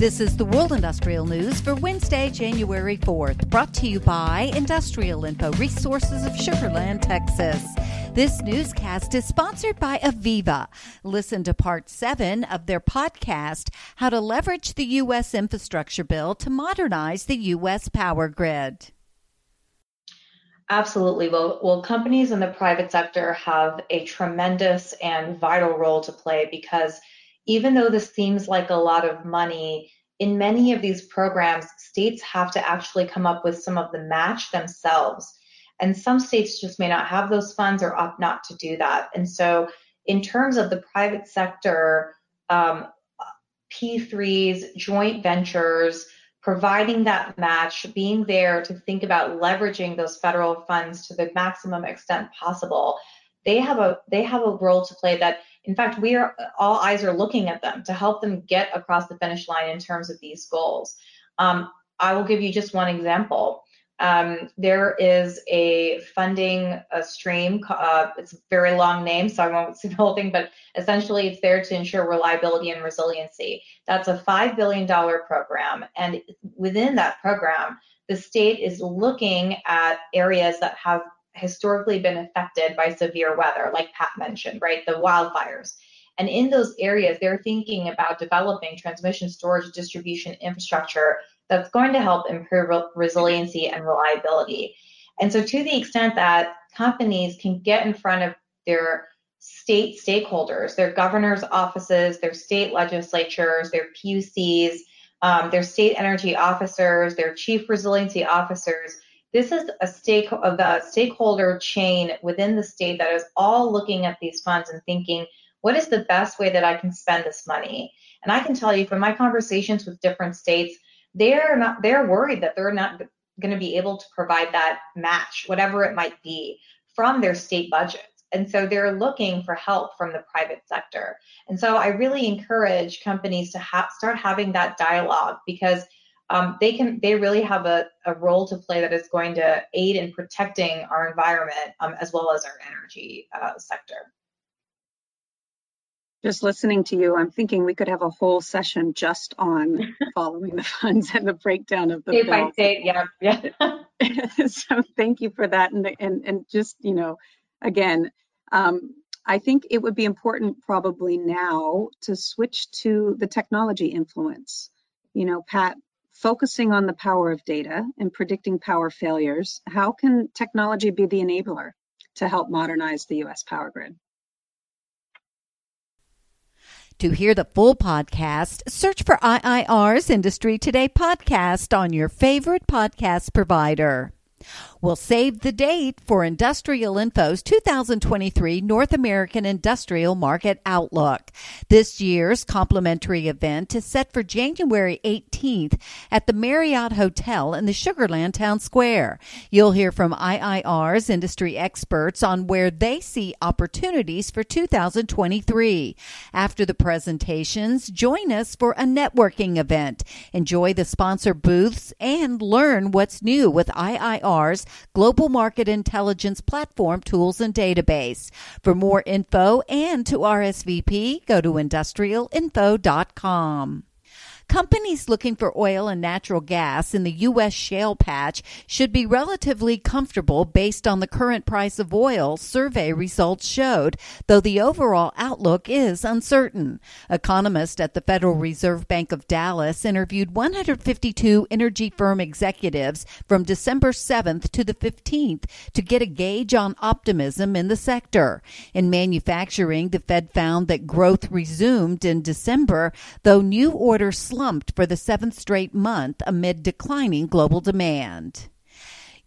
This is the World Industrial News for Wednesday, January 4th, brought to you by Industrial Info Resources of Sugar Land, Texas. This newscast is sponsored by AVEVA. Listen to part seven of their podcast, How to Leverage the U.S. Infrastructure Bill to Modernize the U.S. Power Grid. Absolutely. Well, well, companies in the private sector have a tremendous and vital role to play because even though this seems like a lot of money, in many of these programs, states have to actually come up with some of the match themselves. And some states just may not have those funds or opt not to do that. And so, in terms of the private sector, um, P3s, joint ventures, providing that match, being there to think about leveraging those federal funds to the maximum extent possible, they have a they have a role to play that in fact, we are all eyes are looking at them to help them get across the finish line in terms of these goals. Um, I will give you just one example. Um, there is a funding a stream. Uh, it's a very long name, so I won't say the whole thing, but essentially it's there to ensure reliability and resiliency. That's a $5 billion program. And within that program, the state is looking at areas that have historically been affected by severe weather, like Pat mentioned, right? The wildfires. And in those areas, they're thinking about developing transmission, storage, distribution infrastructure that's going to help improve resiliency and reliability. And so, to the extent that companies can get in front of their state stakeholders, their governor's offices, their state legislatures, their PUCs, um, their state energy officers, their chief resiliency officers, this is a stake of the stakeholder chain within the state that is all looking at these funds and thinking, what is the best way that I can spend this money? And I can tell you from my conversations with different states, they're not they're worried that they're not going to be able to provide that match, whatever it might be, from their state budgets. And so they're looking for help from the private sector. And so I really encourage companies to ha- start having that dialogue because um, they can they really have a, a role to play that is going to aid in protecting our environment um, as well as our energy uh, sector. Just listening to you, I'm thinking we could have a whole session just on following the funds and the breakdown of the state by state. Yeah, yeah. so thank you for that, and and and just you know, again, um, I think it would be important probably now to switch to the technology influence. You know, Pat focusing on the power of data and predicting power failures, how can technology be the enabler to help modernize the U.S. power grid? To hear the full podcast, search for IIR's Industry Today podcast on your favorite podcast provider. We'll save the date for Industrial Info's 2023 North American Industrial Market Outlook. This year's complimentary event is set for January 18th at the Marriott Hotel in the Sugar Land Town Square. You'll hear from IIR's industry experts on where they see opportunities for 2023. After the presentations, join us for a networking event. Enjoy the sponsor booths and learn what's new with IIR's Global Market Intelligence Platform Tools and Database. For more info and to RSVP, go to industrialinfo.com. Companies looking for oil and natural gas in the U.S. shale patch should be relatively comfortable based on the current price of oil, survey results showed, though the overall outlook is uncertain. Economists at the Federal Reserve Bank of Dallas interviewed 152 energy firm executives from December 7th to the 15th to get a gauge on optimism in the sector. In manufacturing, the Fed found that growth resumed in December, though new orders slumped for the seventh straight month amid declining global demand.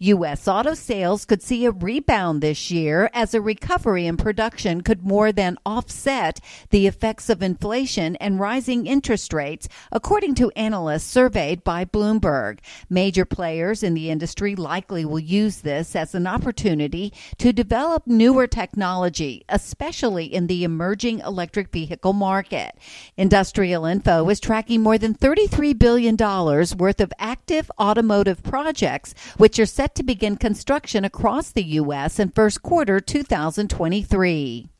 U.S. auto sales could see a rebound this year as a recovery in production could more than offset the effects of inflation and rising interest rates, according to analysts surveyed by Bloomberg. Major players in the industry likely will use this as an opportunity to develop newer technology, especially in the emerging electric vehicle market. Industrial Info is tracking more than $33 billion worth of active automotive projects, which are set to begin construction across the U.S. in first quarter 2023.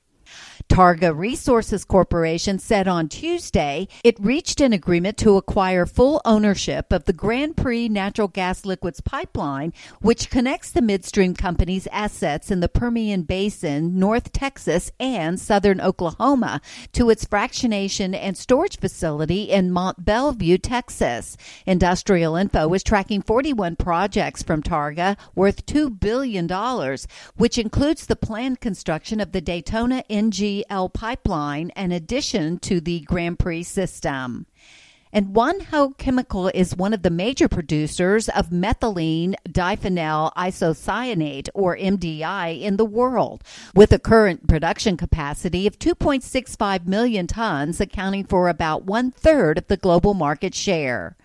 Targa Resources Corporation said on Tuesday it reached an agreement to acquire full ownership of the Grand Prix natural gas liquids pipeline, which connects the midstream company's assets in the Permian Basin, North Texas, and southern Oklahoma to its fractionation and storage facility in Mont Belvieu, Texas. Industrial Info is tracking 41 projects from Targa worth $2 billion, which includes the planned construction of the Daytona Pipeline in addition to the Grand Prix system. And Hope Chemical is one of the major producers of methylene diphenyl isocyanate, or MDI, in the world, with a current production capacity of 2.65 million tons, accounting for about one third of the global market share.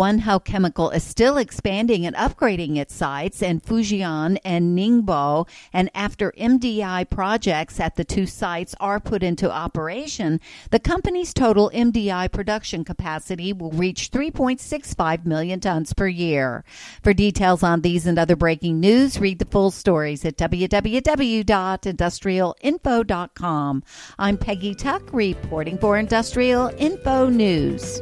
Wanhua Chemical is still expanding and upgrading its sites in Fujian and Ningbo, and after MDI projects at the two sites are put into operation, the company's total MDI production capacity will reach 3.65 million tons per year. For details on these and other breaking news, read the full stories at www.industrialinfo.com. I'm Peggy Tuck reporting for Industrial Info News.